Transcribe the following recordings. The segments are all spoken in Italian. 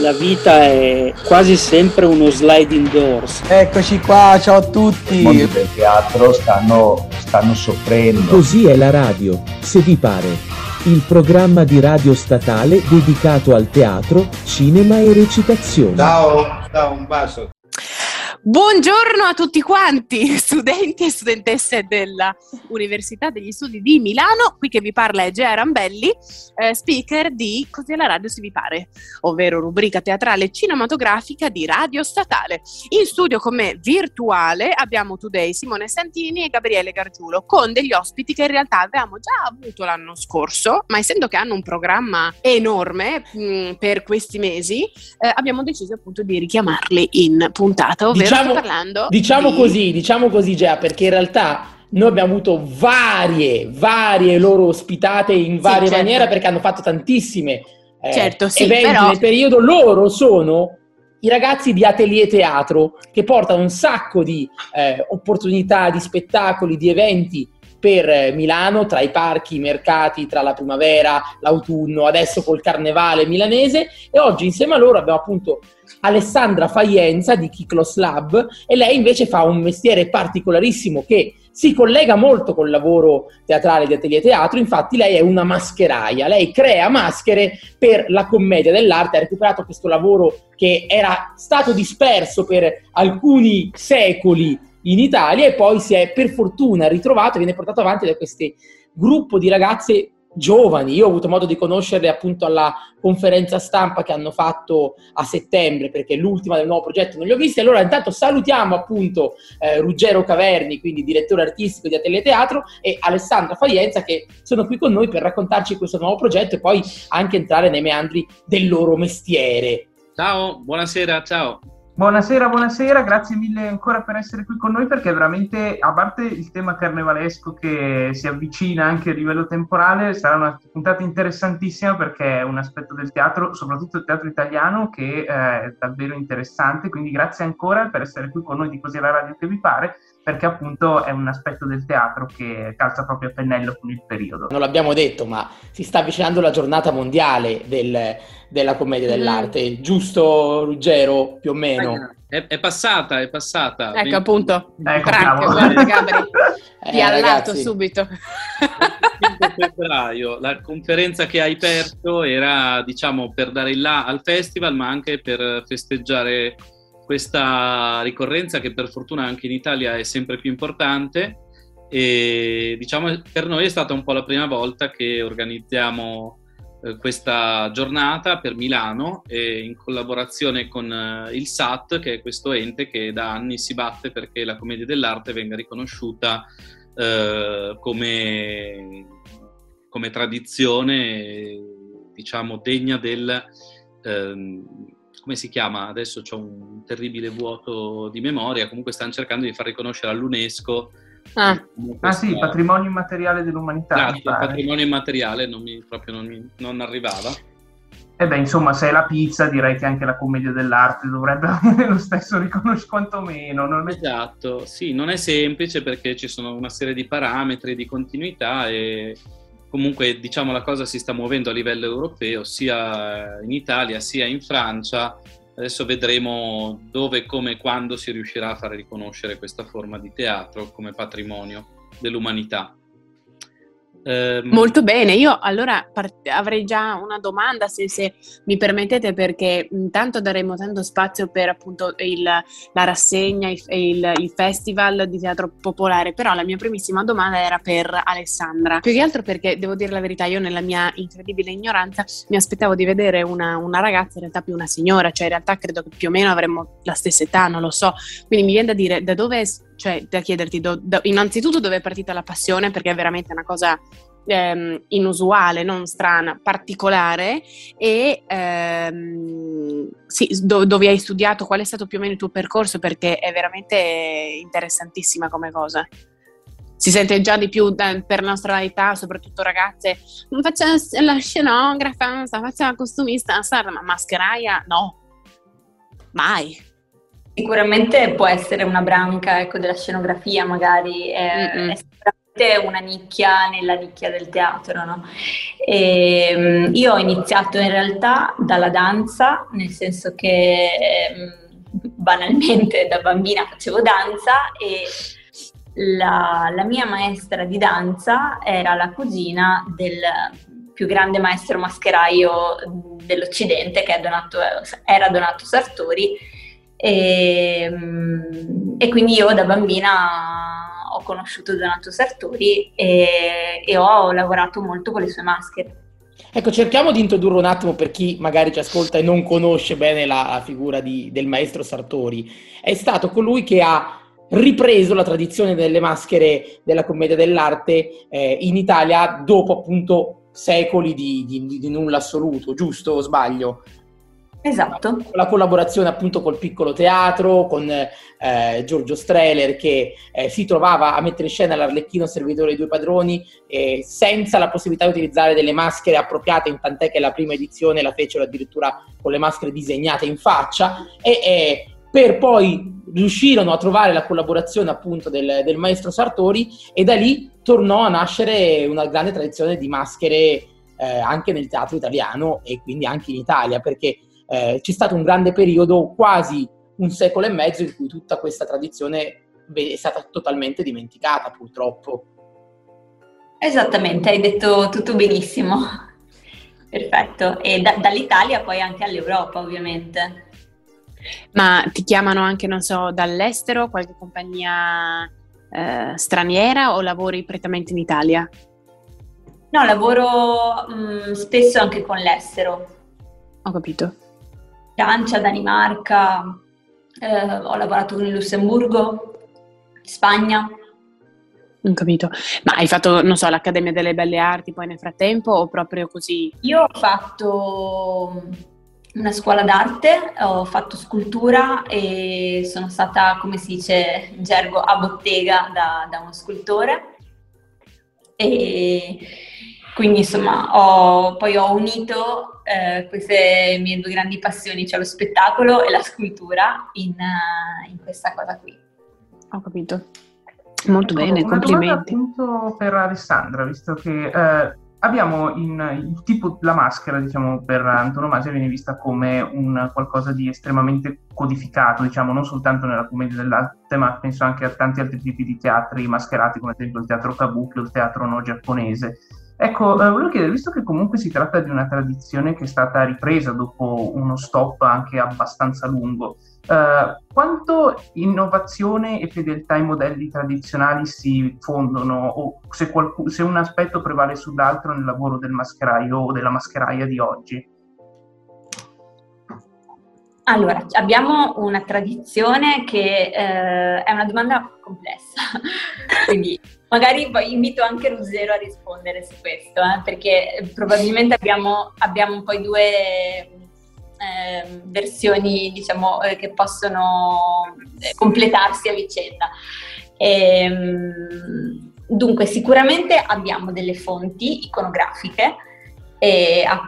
la vita è quasi sempre uno sliding doors. Eccoci qua, ciao a tutti. I del teatro stanno, stanno soffrendo. Così è la radio, se vi pare. Il programma di radio statale dedicato al teatro, cinema e recitazione. Ciao, ciao, un bacio. Buongiorno a tutti quanti, studenti e studentesse dell'Università degli Studi di Milano. Qui che vi parla è Gea Rambelli, eh, speaker di Così alla radio si vi pare, ovvero rubrica teatrale cinematografica di Radio Statale. In studio con me virtuale abbiamo today Simone Santini e Gabriele Gargiulo, con degli ospiti che in realtà avevamo già avuto l'anno scorso, ma essendo che hanno un programma enorme mh, mm, per questi mesi, eh, abbiamo deciso appunto di richiamarli in puntata, ovvero diciamo, parlando diciamo di... così, diciamo così Gea, perché in realtà noi abbiamo avuto varie, varie loro ospitate in varie sì, certo. maniere perché hanno fatto tantissime eh, certo, sì, eventi però... nel periodo. Loro sono i ragazzi di Atelier Teatro che portano un sacco di eh, opportunità, di spettacoli, di eventi per Milano, tra i parchi, i mercati, tra la primavera, l'autunno, adesso col carnevale milanese. E oggi insieme a loro abbiamo appunto Alessandra Faienza di Kiklos Lab e lei invece fa un mestiere particolarissimo che si collega molto col lavoro teatrale di Atelier Teatro, infatti lei è una mascheraia, lei crea maschere per la commedia dell'arte, ha recuperato questo lavoro che era stato disperso per alcuni secoli in Italia e poi si è per fortuna ritrovato e viene portato avanti da questo gruppo di ragazze giovani. Io ho avuto modo di conoscerle appunto alla conferenza stampa che hanno fatto a settembre, perché l'ultima del nuovo progetto non li ho visti. Allora, intanto salutiamo appunto eh, Ruggero Caverni, quindi direttore artistico di Atelier Teatro, e Alessandra Faienza, che sono qui con noi per raccontarci questo nuovo progetto e poi anche entrare nei meandri del loro mestiere. Ciao, buonasera, ciao. Buonasera, buonasera, grazie mille ancora per essere qui con noi perché veramente, a parte il tema carnevalesco che si avvicina anche a livello temporale, sarà una puntata interessantissima perché è un aspetto del teatro, soprattutto il teatro italiano, che è davvero interessante, quindi grazie ancora per essere qui con noi di Così la radio che vi pare perché appunto è un aspetto del teatro che calza proprio a pennello con il periodo. Non l'abbiamo detto, ma si sta avvicinando la giornata mondiale del, della commedia dell'arte, mm. giusto Ruggero, più o meno? È, è, passata, è passata. Ecco appunto, ecco, Crack, guarda Gabri, ti ha allato subito. Il febbraio, la conferenza che hai aperto era diciamo per dare il là al festival ma anche per festeggiare questa ricorrenza che per fortuna anche in Italia è sempre più importante e diciamo per noi è stata un po' la prima volta che organizziamo eh, questa giornata per Milano e in collaborazione con eh, il SAT che è questo ente che da anni si batte perché la commedia dell'arte venga riconosciuta eh, come, come tradizione diciamo degna del ehm, come si chiama? Adesso ho un terribile vuoto di memoria, comunque stanno cercando di far riconoscere all'UNESCO. Ah, ah sì, patrimonio immateriale dell'umanità. Esatto, patrimonio immateriale non mi, proprio non, mi, non arrivava. E beh, insomma, se è la pizza, direi che anche la commedia dell'arte dovrebbe avere lo stesso riconoscimento, quantomeno. Non è... Esatto, sì, non è semplice perché ci sono una serie di parametri di continuità e comunque diciamo la cosa si sta muovendo a livello europeo sia in Italia sia in Francia. Adesso vedremo dove, come e quando si riuscirà a fare riconoscere questa forma di teatro come patrimonio dell'umanità Ehm... Molto bene, io allora part- avrei già una domanda se, se, mi permettete perché intanto daremo tanto spazio per appunto il, la rassegna, il, il, il, festival di teatro popolare, però la mia primissima domanda era per Alessandra, più che altro perché devo dire la verità, io nella mia incredibile ignoranza mi aspettavo di vedere una, una ragazza, in realtà più una signora, cioè in realtà credo che più o meno avremmo la stessa età, non lo so, quindi mi viene da dire da dove cioè da chiederti do, do, innanzitutto dove è partita la passione, perché è veramente una cosa ehm, inusuale, non strana, particolare, e ehm, sì, do, dove hai studiato, qual è stato più o meno il tuo percorso, perché è veramente interessantissima come cosa. Si sente già di più da, per la nostra età, soprattutto ragazze, non faccio la scenografa, faccio la costumista, ma mascheraia, no, mai Sicuramente può essere una branca ecco, della scenografia, magari, è, è, sicuramente una nicchia nella nicchia del teatro. No? E, ehm, io ho iniziato in realtà dalla danza, nel senso che ehm, banalmente da bambina facevo danza e la, la, mia maestra di danza era la cugina del più grande maestro mascheraio dell'Occidente che Donato, era Donato Sartori e, e, quindi io da bambina ho conosciuto Donato Sartori e, e ho lavorato molto con le sue maschere. Ecco, cerchiamo di introdurre un attimo per chi magari ci ascolta e non conosce bene la figura di, del maestro Sartori. È stato colui che ha ripreso la tradizione delle maschere della commedia dell'arte eh, in Italia dopo appunto secoli di, di, di nulla assoluto, giusto o sbaglio? Esatto. La collaborazione appunto col piccolo teatro, con eh, Giorgio Streller che eh, si trovava a mettere in scena l'Arlecchino servitore dei due padroni eh, senza la possibilità di utilizzare delle maschere appropriate, in tant'è che la prima edizione la fecero addirittura con le maschere disegnate in faccia e per poi riuscirono a trovare la collaborazione appunto del, del, maestro Sartori e da lì tornò a nascere una grande tradizione di maschere eh, anche nel teatro italiano e quindi anche in Italia perché eh, c'è stato un grande periodo, quasi un secolo e mezzo, in cui tutta questa tradizione è stata totalmente dimenticata purtroppo. Esattamente, hai detto tutto benissimo. Perfetto. E da, dall'Italia poi anche all'Europa, ovviamente. Ma ti chiamano anche, non so, dall'estero, qualche compagnia eh, straniera o lavori prettamente in Italia? No, lavoro mh, mm, spesso anche con l'estero. Ho capito. Francia, Danimarca, eh, ho lavorato in Lussemburgo, Spagna. Non capito. Ma hai fatto, non so, l'Accademia delle Belle Arti poi nel frattempo o proprio così? Io ho fatto una scuola d'arte, ho fatto scultura e sono stata, come si dice in gergo, a bottega da, da uno scultore. E quindi insomma ho, poi ho unito eh, queste mie due grandi passioni, cioè lo spettacolo e la scultura, in, uh, in questa cosa qui. Ho capito. Molto ecco, bene, una complimenti. appunto per Alessandra, visto che eh, abbiamo in, il tipo, la maschera, diciamo, per antonomasia viene vista come un qualcosa di estremamente codificato, diciamo, non soltanto nella commedia dell'arte, ma penso anche a tanti altri tipi di teatri mascherati, come ad esempio il teatro kabuki o il teatro no giapponese. Ecco, eh, volevo chiedere, visto che comunque si tratta di una tradizione che è stata ripresa dopo uno stop anche abbastanza lungo, eh, quanto innovazione e fedeltà ai modelli tradizionali si fondono o se, qualc- se un aspetto prevale sull'altro nel lavoro del mascheraio o della mascheraia di oggi? Allora, abbiamo una tradizione che eh, è una domanda complessa, quindi magari invito anche Ruggero a rispondere su questo, eh, perché probabilmente abbiamo, abbiamo poi due eh, versioni diciamo, eh, che possono eh, completarsi a vicenda. Ehm, dunque, sicuramente abbiamo delle fonti iconografiche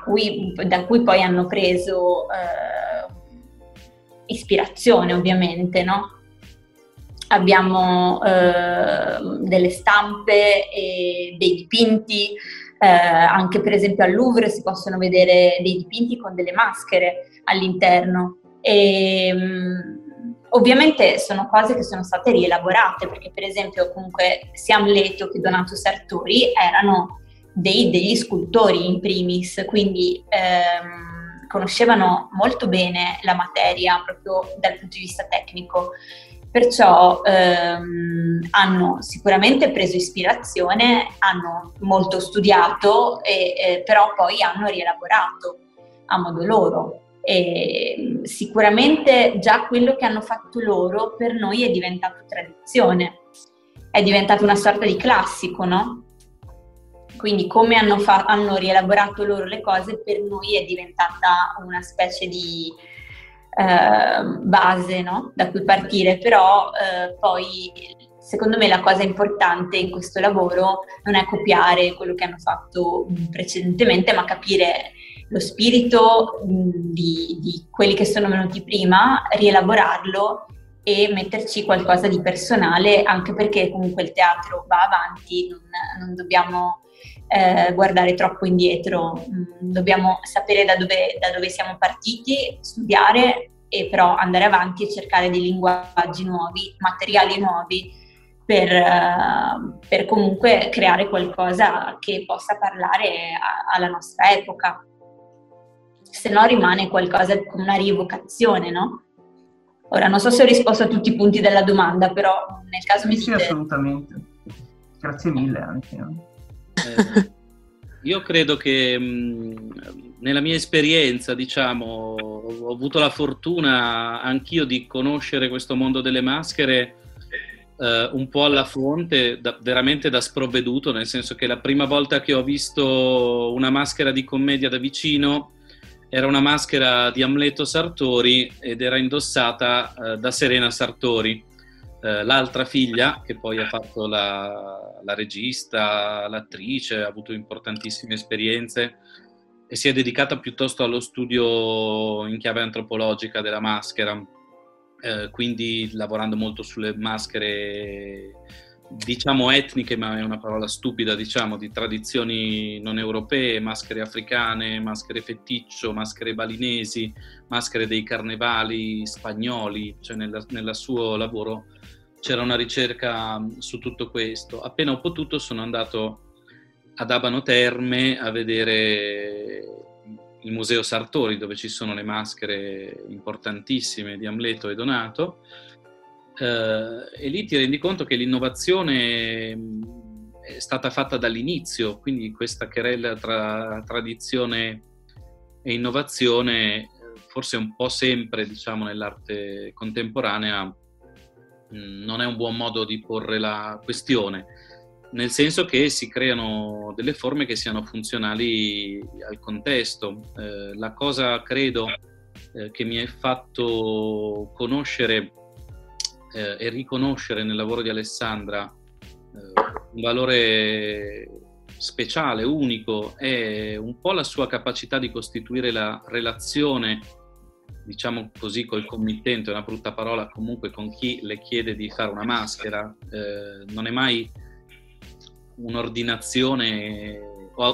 cui, da cui poi hanno preso eh, ispirazione, ovviamente, no? Abbiamo eh, delle stampe e dei dipinti, eh, anche per esempio al Louvre si possono vedere dei dipinti con delle maschere all'interno. E, um, ovviamente sono cose che sono state rielaborate, perché per esempio comunque sia Amleto che Donato Sartori erano dei, degli scultori in primis, quindi ehm, conoscevano molto bene la materia proprio dal punto di vista tecnico. Perciò ehm, hanno sicuramente preso ispirazione, hanno molto studiato, e, eh, però poi hanno rielaborato a modo loro. E sicuramente già quello che hanno fatto loro per noi è diventato tradizione, è diventato una sorta di classico, no? Quindi come hanno, fa- hanno rielaborato loro le cose per noi è diventata una specie di base no? da cui partire, però eh, poi secondo me la cosa importante in questo lavoro non è copiare quello che hanno fatto precedentemente, ma capire lo spirito di, di quelli che sono venuti prima, rielaborarlo e metterci qualcosa di personale, anche perché comunque il teatro va avanti, non, non dobbiamo eh, guardare troppo indietro, mm, dobbiamo sapere da dove, da dove siamo partiti, studiare e però andare avanti e cercare dei linguaggi nuovi, materiali nuovi per, uh, per comunque creare qualcosa che possa parlare a, alla nostra epoca. Se no rimane qualcosa come una rievocazione, no? Ora non so se ho risposto a tutti i punti della domanda, però nel caso mi Sì, assolutamente. Grazie mille anche. Eh, io credo che mh, nella mia esperienza, diciamo, ho avuto la fortuna anch'io di conoscere questo mondo delle maschere eh, un po' alla fonte, da, veramente da sprovveduto, nel senso che la prima volta che ho visto una maschera di commedia da vicino era una maschera di Amleto Sartori ed era indossata eh, da Serena Sartori, eh, l'altra figlia che poi ha fatto la, la, regista, l'attrice, ha avuto importantissime esperienze e si è dedicata piuttosto allo studio in chiave antropologica della maschera, eh, quindi lavorando molto sulle maschere diciamo etniche, ma è una parola stupida, diciamo, di tradizioni non europee, maschere africane, maschere feticcio, maschere balinesi, maschere dei carnevali spagnoli, cioè nel, nel suo lavoro c'era una ricerca su tutto questo. Appena ho potuto sono andato ad Abano Terme a vedere il Museo Sartori, dove ci sono le maschere importantissime di Amleto e Donato, eh, e lì ti rendi conto che l'innovazione mm, è stata fatta dall'inizio, quindi questa querella tra tradizione e innovazione forse un po' sempre diciamo nell'arte contemporanea mm, non è un buon modo di porre la questione, nel senso che si creano delle forme che siano funzionali al contesto. Eh, la cosa credo eh, che mi ha fatto conoscere eh, e riconoscere nel lavoro di Alessandra eh, un valore speciale, unico, è un po' la sua capacità di costituire la relazione, diciamo così, col committente, una brutta parola, comunque con chi le chiede di fare una maschera. Eh, non è mai un'ordinazione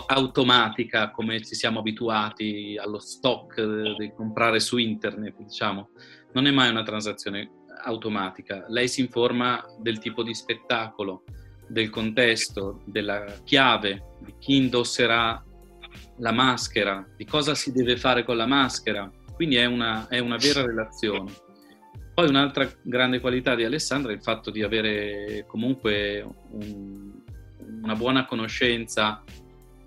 automatica come ci siamo abituati allo stock di comprare su internet, diciamo. Non è mai una transazione automatica. Lei si informa del tipo di spettacolo, del contesto, della chiave, di chi indosserà la maschera, di cosa si deve fare con la maschera. Quindi è una, è una vera relazione. Poi un'altra grande qualità di Alessandra è il fatto di avere comunque un, una buona conoscenza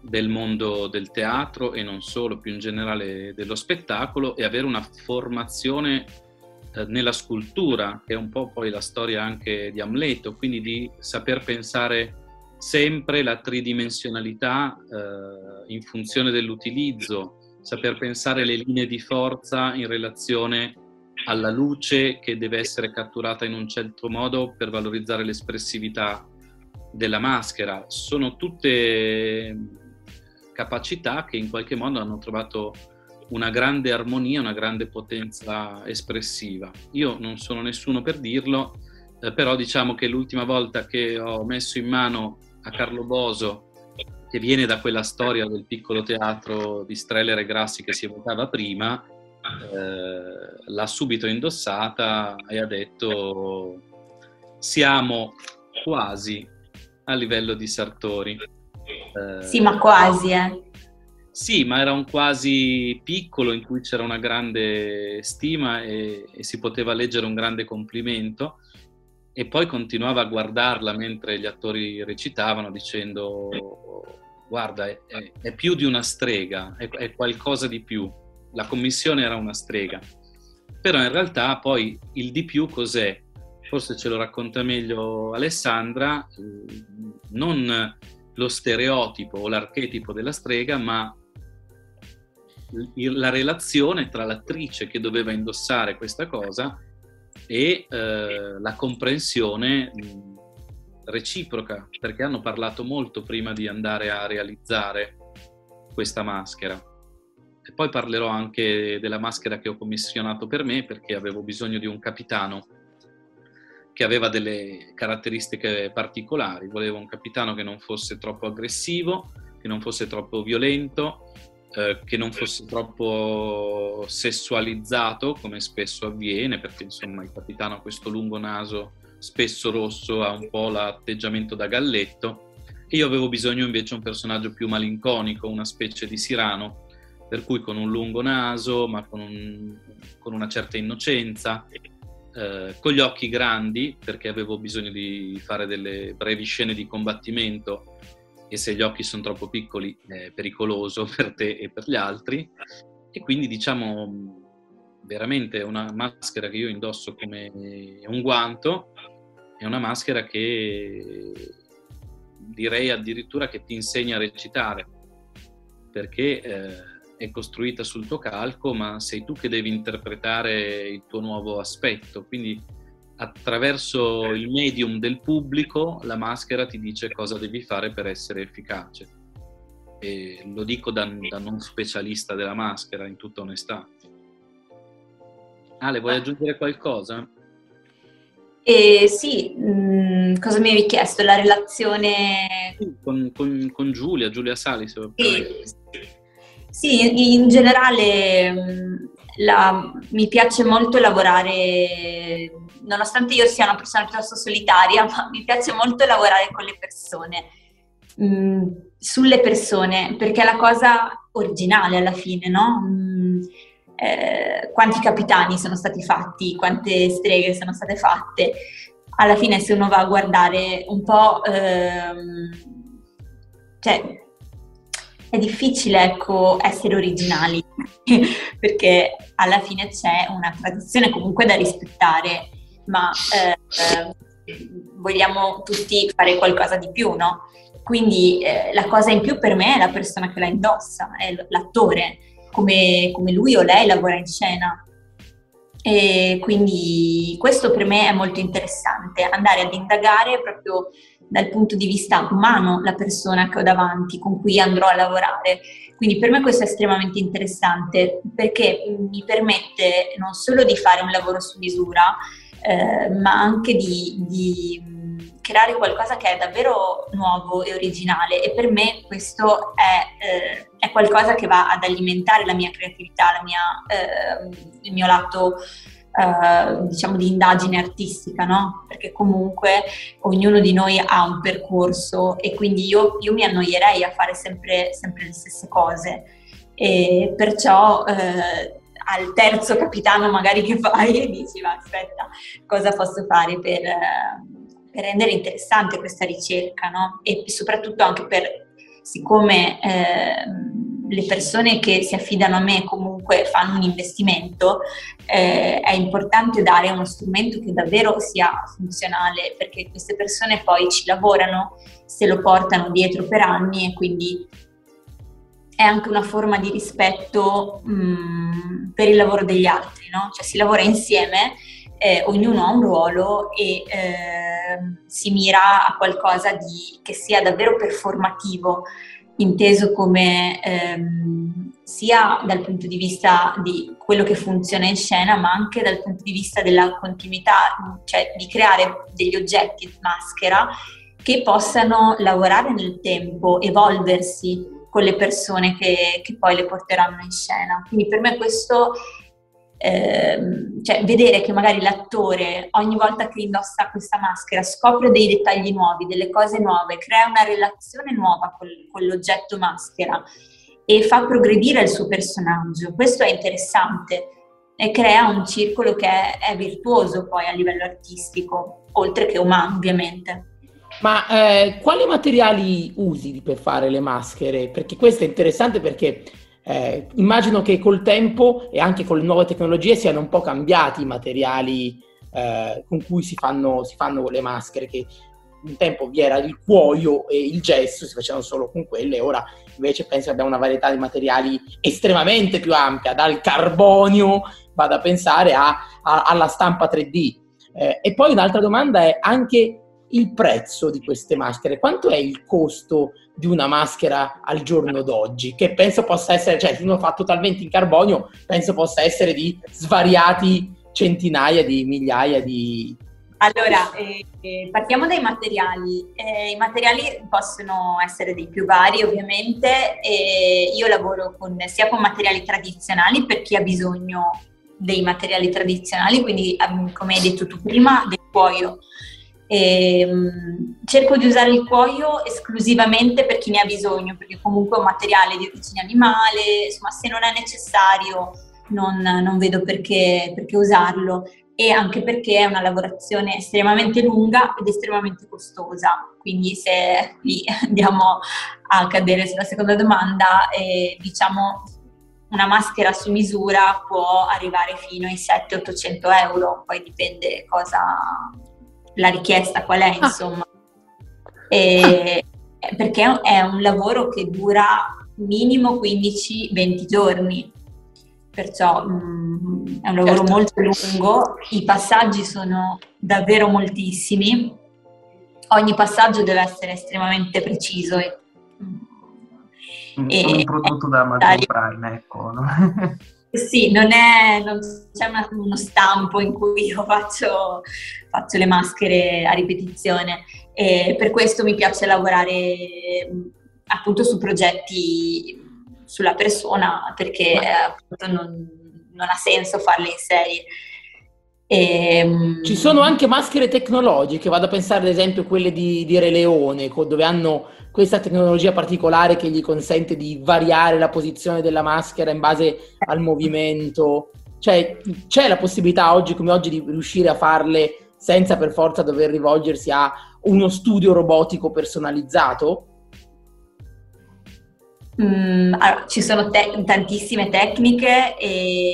del mondo del teatro e non solo, più in generale dello spettacolo e avere una formazione eh, nella scultura, che è un po' poi la storia anche di Amleto, quindi di saper pensare sempre la tridimensionalità eh, in funzione dell'utilizzo, saper pensare le linee di forza in relazione alla luce che deve essere catturata in un certo modo per valorizzare l'espressività della maschera. Sono tutte capacità che in qualche modo hanno trovato una grande armonia, una grande potenza espressiva. Io non sono nessuno per dirlo, eh, però diciamo che l'ultima volta che ho messo in mano a Carlo Boso, che viene da quella storia del piccolo teatro di Streller e Grassi che si evocava prima, eh, l'ha subito indossata e ha detto siamo quasi a livello di Sartori. Eh, sì, ma quasi, eh. Sì, ma era un quasi piccolo in cui c'era una grande stima e, e, si poteva leggere un grande complimento e poi continuava a guardarla mentre gli attori recitavano dicendo guarda è, è, più di una strega, è, è, qualcosa di più. La commissione era una strega. Però in realtà poi il di più cos'è? Forse ce lo racconta meglio Alessandra, non lo stereotipo o l'archetipo della strega, ma la relazione tra l'attrice che doveva indossare questa cosa e eh, la comprensione reciproca, perché hanno parlato molto prima di andare a realizzare questa maschera. E poi parlerò anche della maschera che ho commissionato per me, perché avevo bisogno di un capitano che aveva delle caratteristiche particolari. Volevo un capitano che non fosse troppo aggressivo, che non fosse troppo violento, eh, che non fosse troppo sessualizzato, come spesso avviene, perché insomma il capitano ha questo lungo naso spesso rosso, ha un po' l'atteggiamento da galletto. E io avevo bisogno invece di un personaggio più malinconico, una specie di Sirano, per cui con un lungo naso, ma con, un, con una certa innocenza, eh, con gli occhi grandi, perché avevo bisogno di fare delle brevi scene di combattimento e se gli occhi sono troppo piccoli è pericoloso per te e per gli altri. E quindi diciamo veramente una maschera che io indosso come un guanto, è una maschera che direi addirittura che ti insegna a recitare, perché eh, è costruita sul tuo calco, ma sei tu che devi interpretare il tuo nuovo aspetto. Quindi attraverso il medium del pubblico la maschera ti dice cosa devi fare per essere efficace. E lo dico da, da non specialista della maschera, in tutta onestà. Ale, vuoi aggiungere qualcosa? Eh, sì, mm, cosa mi avevi chiesto? La relazione con, con, con Giulia, Giulia Sali. Sì, sì, in generale mm, la, mi piace molto lavorare, nonostante io sia una persona piuttosto solitaria, ma mi piace molto lavorare con le persone, mm, sulle persone, perché è la cosa originale alla fine, no? Mh, eh, quanti capitani sono stati fatti, quante streghe sono state fatte. Alla fine se uno va a guardare un po', ehm, cioè è difficile ecco, essere originali perché alla fine c'è una tradizione comunque da rispettare, ma eh, vogliamo tutti fare qualcosa di più, no? Quindi eh, la cosa in più per me è la persona che la indossa, è l'attore, come, come lui o lei lavora in scena. E quindi questo per me è molto interessante, andare ad indagare proprio dal punto di vista umano la persona che ho davanti, con cui andrò a lavorare. Quindi per me questo è estremamente interessante perché mi permette non solo di fare un lavoro su misura, eh, ma anche di, di, creare qualcosa che è davvero nuovo e originale e per me questo è, eh, è qualcosa che va ad alimentare la mia creatività, la mia, eh, il mio lato eh, diciamo di indagine artistica, no? Perché comunque ognuno di noi ha un percorso e quindi io, io mi annoierei a fare sempre, sempre, le stesse cose e perciò eh, al terzo capitano magari che fai e dici ma aspetta cosa posso fare per, per rendere interessante questa ricerca, no? E soprattutto anche per, siccome... Eh, le persone che si affidano a me comunque fanno un investimento, eh, è importante dare uno strumento che davvero sia funzionale perché queste persone poi ci lavorano, se lo portano dietro per anni e quindi è anche una forma di rispetto mh, mm, per il lavoro degli altri, no? Cioè si lavora insieme, eh, ognuno ha un ruolo e eh, si mira a qualcosa di, che sia davvero performativo inteso come ehm, sia dal punto di vista di quello che funziona in scena, ma anche dal punto di vista della continuità, cioè di creare degli oggetti maschera che possano lavorare nel tempo, evolversi con le persone che, che poi le porteranno in scena. Quindi per me questo Ehm, cioè vedere che magari l'attore ogni volta che indossa questa maschera scopre dei dettagli nuovi, delle cose nuove, crea una relazione nuova con, con l'oggetto maschera e fa progredire il suo personaggio. Questo è interessante e crea un circolo che è, è virtuoso poi a livello artistico, oltre che umano ovviamente. Ma eh, quali materiali usi per fare le maschere? Perché questo è interessante perché eh, immagino che col tempo e anche con le nuove tecnologie siano un po' cambiati i materiali eh, con cui si fanno, si fanno le maschere, che un tempo vi era il cuoio e il gesso, si facevano solo con quelle, ora invece penso che abbiamo una varietà di materiali estremamente più ampia, dal carbonio, vado a pensare a, a, alla stampa 3D. Eh, e poi un'altra domanda è anche il prezzo di queste maschere, quanto è il costo di una maschera al giorno d'oggi, che penso possa essere, cioè se uno fa totalmente in carbonio, penso possa essere di svariati centinaia di migliaia di, Allora, eh, eh, partiamo dai materiali. Eh, I materiali possono essere dei più vari, ovviamente. io lavoro con, sia con materiali tradizionali per chi ha bisogno dei materiali tradizionali, quindi ehm, come hai detto tu prima, del cuoio. E, um, cerco di usare il cuoio esclusivamente per chi ne ha bisogno, perché comunque è un materiale di origine animale, insomma se non è necessario non, non vedo perché, perché usarlo e anche perché è una lavorazione estremamente lunga ed estremamente costosa. Quindi se qui andiamo a cadere sulla seconda domanda, eh, diciamo una maschera su misura può arrivare fino ai 700-800 euro, poi dipende cosa la richiesta qual è, ah. insomma. E, perché è un lavoro che dura minimo 15-20 giorni perciò mh, mm, è un lavoro certo. molto lungo, i passaggi sono davvero moltissimi, ogni passaggio deve essere estremamente preciso. E, mm, e, un prodotto da Amazon Prime, ecco. No? Sì, non, è, non c'è una, uno stampo in cui io faccio, faccio, le maschere a ripetizione e per questo mi piace lavorare appunto su progetti sulla persona perché eh, non, non, ha senso farle in serie. E, ehm, Ci sono anche maschere tecnologiche, vado a pensare ad esempio a quelle di, di Re Leone, dove hanno questa tecnologia particolare che gli consente di variare la posizione della maschera in base al movimento. Cioè, c'è la possibilità oggi come oggi di riuscire a farle senza per forza dover rivolgersi a uno studio robotico personalizzato? Mm, allora, ci sono te- tantissime tecniche e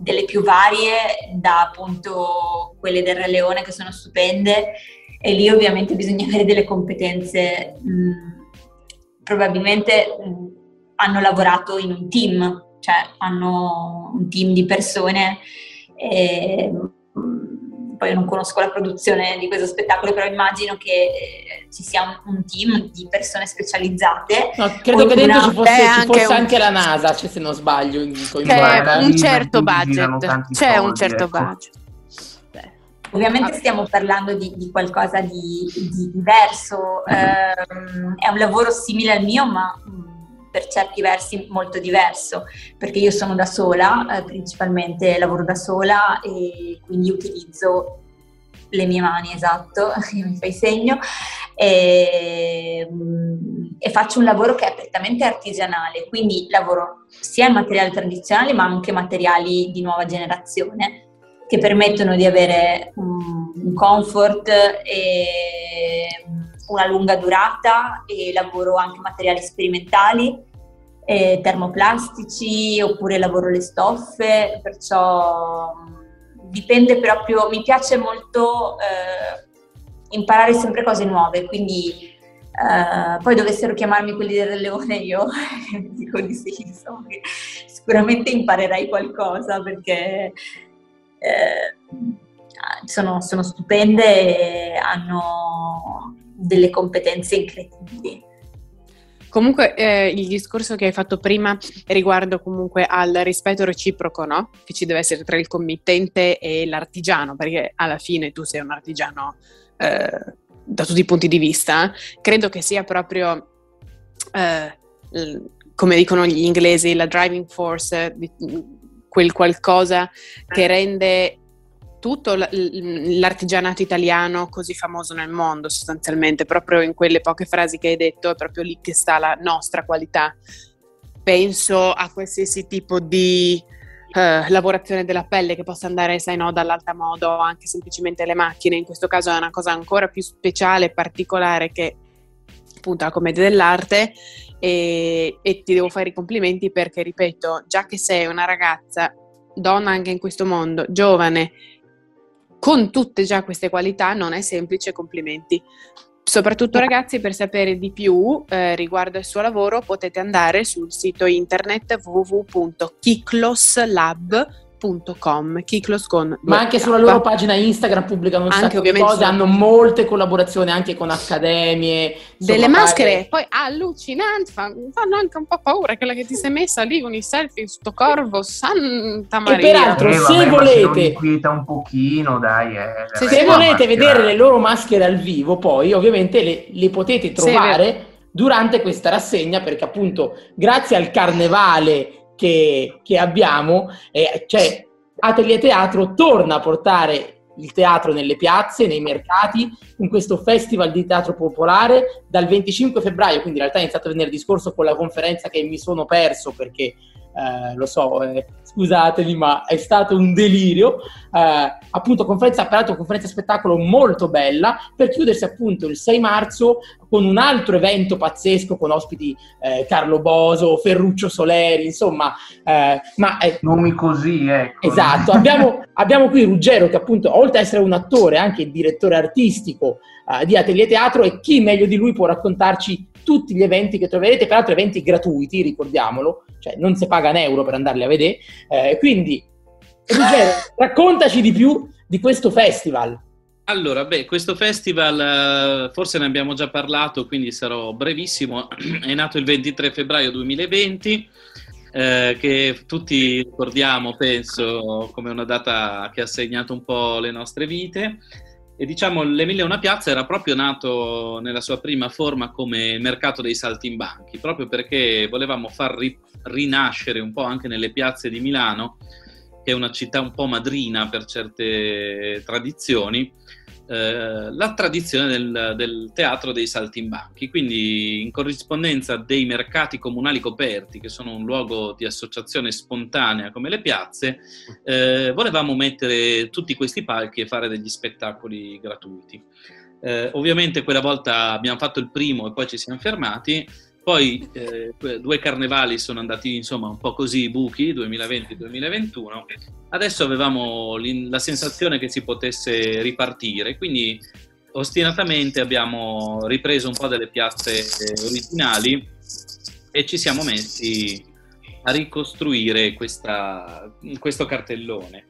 delle più varie, da appunto quelle del Re Leone che sono stupende e lì ovviamente bisogna avere delle competenze. Mh, probabilmente mh, hanno lavorato in un team, cioè hanno un team di persone. E, poi non conosco la produzione di questo spettacolo, però immagino che eh, ci sia un, un, team di persone specializzate. No, credo che dentro ci fosse, ci anche, fosse un... anche, la NASA, cioè, se non sbaglio. In, in C'è un certo budget. C'è un certo ecco. budget. Ovviamente stiamo parlando di, di qualcosa di, di diverso, eh, è un lavoro simile al mio, ma per certi versi molto diverso, perché io sono da sola, eh, principalmente lavoro da sola e quindi utilizzo le mie mani, esatto, mi fai segno, e, e, faccio un lavoro che è prettamente artigianale, quindi lavoro sia in materiali tradizionali ma anche materiali di nuova generazione che permettono di avere un, un comfort e una lunga durata e lavoro anche materiali sperimentali, eh, termoplastici oppure lavoro le stoffe, perciò dipende proprio, mi piace molto eh, imparare sempre cose nuove, quindi eh, poi dovessero chiamarmi quelli del Leone io dico di sì, insomma, sicuramente imparerai qualcosa perché eh, sono, sono stupende e hanno delle competenze incredibili. Comunque eh, il discorso che hai fatto prima riguardo comunque al rispetto reciproco, no? Che ci deve essere tra il committente e l'artigiano, perché alla fine tu sei un artigiano eh, da tutti i punti di vista, credo che sia proprio, eh, come dicono gli inglesi, la driving force, quel qualcosa che rende tutto l'artigianato italiano così famoso nel mondo sostanzialmente, proprio in quelle poche frasi che hai detto, è proprio lì che sta la nostra qualità. Penso a qualsiasi tipo di uh, lavorazione della pelle che possa andare, sai no, dall'alta moda o anche semplicemente le macchine, in questo caso è una cosa ancora più speciale e particolare che appunto la commedia dell'arte e, e ti devo fare i complimenti perché, ripeto, già che sei una ragazza donna anche in questo mondo, giovane, con tutte già queste qualità non è semplice, complimenti. Soprattutto ragazzi, per sapere di più eh, riguardo al suo lavoro potete andare sul sito internet www.kikloslab.com kiklos.com, Kiklos con Ma anche sulla loro pagina Instagram pubblicano un anche, sacco di cose, hanno molte collaborazioni anche con accademie. Delle maschere, poi allucinanti, fanno anche un po' paura quella che ti sei messa lì con i selfie su sto corvo, santa Maria. E peraltro, eh, se vabbè, volete... Se un pochino, dai. Eh, se, se volete vedere le loro maschere al vivo, poi ovviamente le, le potete trovare sì, durante questa rassegna, perché appunto grazie al carnevale che, che abbiamo, eh, cioè Atelier Teatro torna a portare il teatro nelle piazze, nei mercati, in questo festival di teatro popolare dal 25 febbraio, quindi in realtà è iniziato venerdì scorso con la conferenza che mi sono perso perché eh, lo so, eh, scusatemi, ma è stato un delirio. Eh, appunto, conferenza, peraltro, conferenza spettacolo molto bella per chiudersi appunto il 6 marzo con un altro evento pazzesco con ospiti eh, Carlo Boso, Ferruccio Soleri, insomma, eh, ma nomi così, ecco. Esatto, abbiamo, abbiamo qui Ruggero che appunto, oltre ad essere un attore, è anche il direttore artistico uh, di Atelier Teatro e chi meglio di lui può raccontarci tutti gli eventi che troverete, peraltro eventi gratuiti, ricordiamolo, cioè non si paga un euro per andarli a vedere. Eh, quindi, Ruggero, raccontaci di più di questo festival. Allora, beh, questo festival uh, forse ne abbiamo già parlato, quindi sarò brevissimo. È nato il 23 febbraio 2020, eh, che tutti ricordiamo, penso, come una data che ha segnato un po' le nostre vite. E diciamo l'Emilia Una Piazza era proprio nato nella sua prima forma come mercato dei saltimbanchi, proprio perché volevamo far ri- rinascere un po' anche nelle piazze di Milano, che è una città un po' madrina per certe tradizioni, eh, la tradizione del, del, teatro dei saltimbanchi, quindi in corrispondenza dei mercati comunali coperti, che sono un luogo di associazione spontanea come le piazze, eh, volevamo mettere tutti questi palchi e fare degli spettacoli gratuiti. Eh, ovviamente quella volta abbiamo fatto il primo e poi ci siamo fermati, poi eh, due carnevali sono andati insomma un po' così buchi, 2020-2021. Adesso avevamo la sensazione che si potesse ripartire, quindi ostinatamente abbiamo ripreso un po' delle piazze originali e ci siamo messi a ricostruire questa, questo cartellone.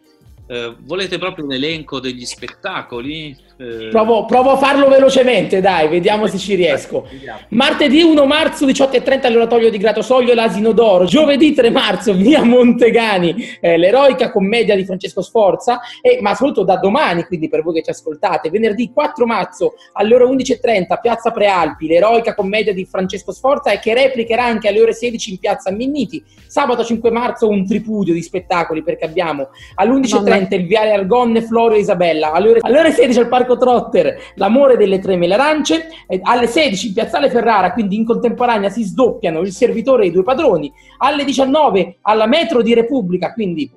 Eh, volete proprio un elenco degli spettacoli? Eh... Provo, provo, a farlo velocemente, dai, vediamo se ci riesco. Martedì 1 marzo 18.30 all'oratorio di Gratosoglio l'Asino d'Oro. Giovedì 3 marzo via Montegani, eh, l'eroica commedia di Francesco Sforza, e, ma soprattutto da domani, quindi per voi che ci ascoltate, venerdì 4 marzo alle ore 11.30 Piazza Prealpi, l'eroica commedia di Francesco Sforza e che replicherà anche alle ore 16 in Piazza Minniti. Sabato 5 marzo un tripudio di spettacoli perché abbiamo all'11.30 Trent, il Viale Argonne, Florio e Isabella. Alle ore, alle ore 16 al Parco Trotter, L'amore delle tre mele arance. alle 16 in Piazzale Ferrara, quindi in contemporanea si sdoppiano il servitore e i due padroni. Alle 19 alla Metro di Repubblica, quindi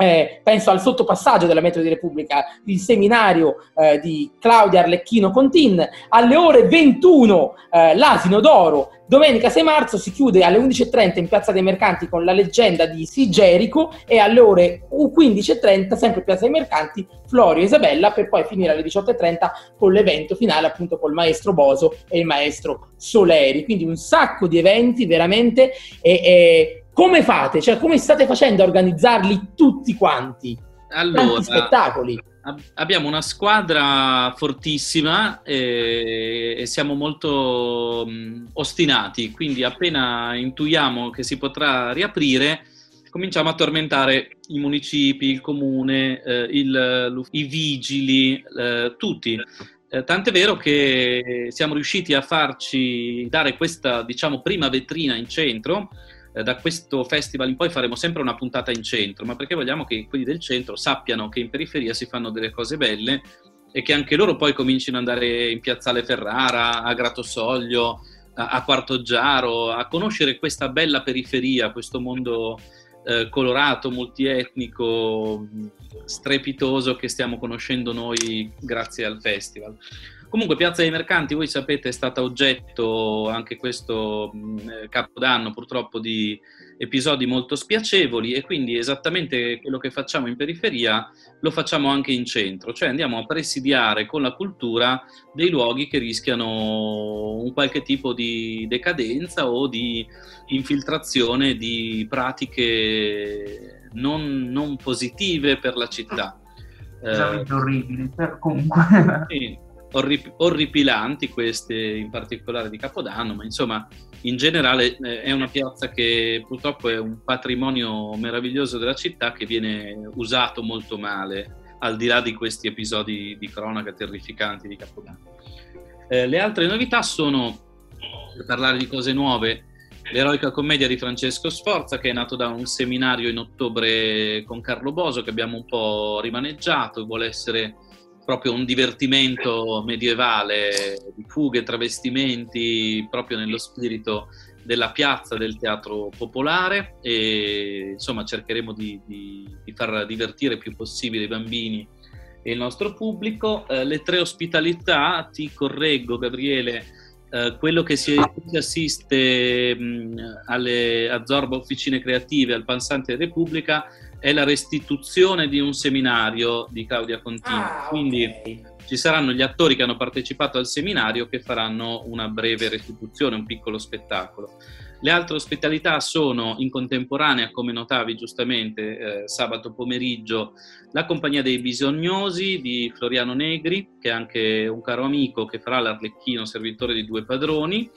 eh, penso al sottopassaggio della Metro di Repubblica, il seminario eh, di Claudia Arlecchino Contin, alle ore 21 eh, l'Asino d'Oro, domenica 6 marzo si chiude alle 11.30 in Piazza dei Mercanti con la leggenda di Sigerico e alle ore 15.30 sempre in Piazza dei Mercanti Florio e Isabella per poi finire alle 18.30 con l'evento finale appunto col maestro Boso e il maestro Soleri, quindi un sacco di eventi veramente e, e come fate? Cioè, come state facendo a organizzarli tutti quanti? Allora, Tanti spettacoli. Abbiamo una squadra fortissima e, e siamo molto mh, ostinati, quindi appena intuiamo che si potrà riaprire, cominciamo a tormentare i municipi, il comune, eh, il, i vigili, eh, tutti. Eh, tant'è vero che siamo riusciti a farci dare questa, diciamo, prima vetrina in centro eh, da questo festival in poi faremo sempre una puntata in centro, ma perché vogliamo che quelli del centro sappiano che in periferia si fanno delle cose belle e che anche loro poi comincino ad andare in Piazzale Ferrara, a Gratosoglio, a, a Quartoggiaro, a conoscere questa bella periferia, questo mondo eh, colorato, multietnico, strepitoso che stiamo conoscendo noi grazie al festival. Comunque Piazza dei Mercanti, voi sapete, è stata oggetto anche questo mh, capodanno purtroppo di, episodi molto spiacevoli e quindi esattamente quello che facciamo in periferia lo facciamo anche in centro, cioè andiamo a presidiare con la cultura dei luoghi che rischiano un qualche tipo di decadenza o di infiltrazione di pratiche non, non positive per la città. Veramente eh, orribili, comunque. Sì, orrip- orripilanti queste in particolare di Capodanno, ma insomma in generale eh, è una piazza che purtroppo è un patrimonio meraviglioso della città che viene usato molto male, al di là di questi episodi di cronaca terrificanti di Capodanno. Eh, le altre novità sono, per parlare di cose nuove, l'eroica commedia di Francesco Sforza che è nato da un seminario in ottobre con Carlo Boso che abbiamo un po' rimaneggiato, vuole essere proprio un divertimento medievale di fughe, travestimenti, proprio nello spirito della piazza del teatro popolare e insomma cercheremo di, di, di far divertire il più possibile i bambini e il nostro pubblico. Eh, le tre ospitalità, ti correggo Gabriele, eh, quello che si, si assiste mh, alle Azzorba Officine Creative al Pansante Repubblica è la restituzione di un seminario di Claudia Contini. Ah, Quindi okay. ci saranno gli attori che hanno partecipato al seminario che faranno una breve restituzione, un piccolo spettacolo. Le altre ospitalità sono in contemporanea, come notavi giustamente, eh, sabato pomeriggio, la compagnia dei bisognosi di Floriano Negri, che è anche un caro amico che farà l'Arlecchino, servitore di due padroni.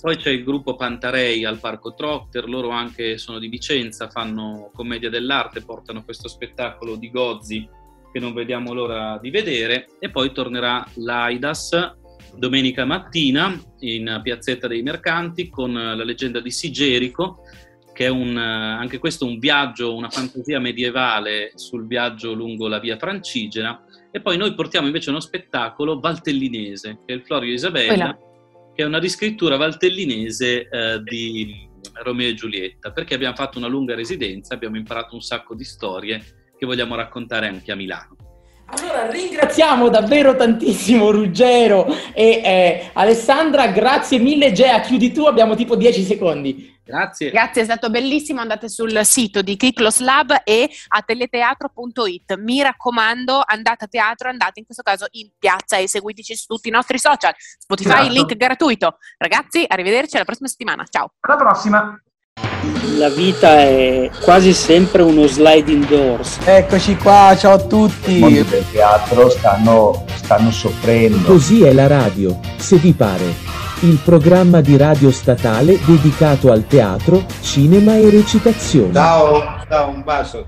Poi c'è il gruppo Pantarei al Parco Trotter, loro anche sono di Vicenza, fanno commedia dell'arte, portano questo spettacolo di Gozzi che non vediamo l'ora di vedere. E poi tornerà l'Aidas domenica mattina in Piazzetta dei Mercanti con la leggenda di Sigerico, che è un, anche questo un viaggio, una fantasia medievale sul viaggio lungo la via Francigena. E poi noi portiamo invece uno spettacolo valtellinese, che è il Florio Isabella, Quella. che è una riscrittura valtellinese eh, di Romeo e Giulietta, perché abbiamo fatto una lunga residenza, abbiamo imparato un sacco di storie che vogliamo raccontare anche a Milano. Allora ringraziamo davvero tantissimo Ruggero e eh, Alessandra, grazie mille Gea, chiudi tu, abbiamo tipo 10 secondi. Grazie. Grazie, è stato bellissimo, andate sul sito di Kiklos Lab e a teleteatro.it. Mi raccomando, andate a teatro, andate in questo caso in piazza e seguiteci su tutti i nostri social. Spotify, esatto. link gratuito. Ragazzi, arrivederci alla prossima settimana. Ciao. Alla prossima. La vita è quasi sempre uno sliding doors. Eccoci qua, ciao a tutti. I mondi del teatro stanno, stanno soffrendo. Così è la radio, se vi pare. Il programma di radio statale dedicato al teatro, cinema e recitazione. Ciao, ciao, un bacio.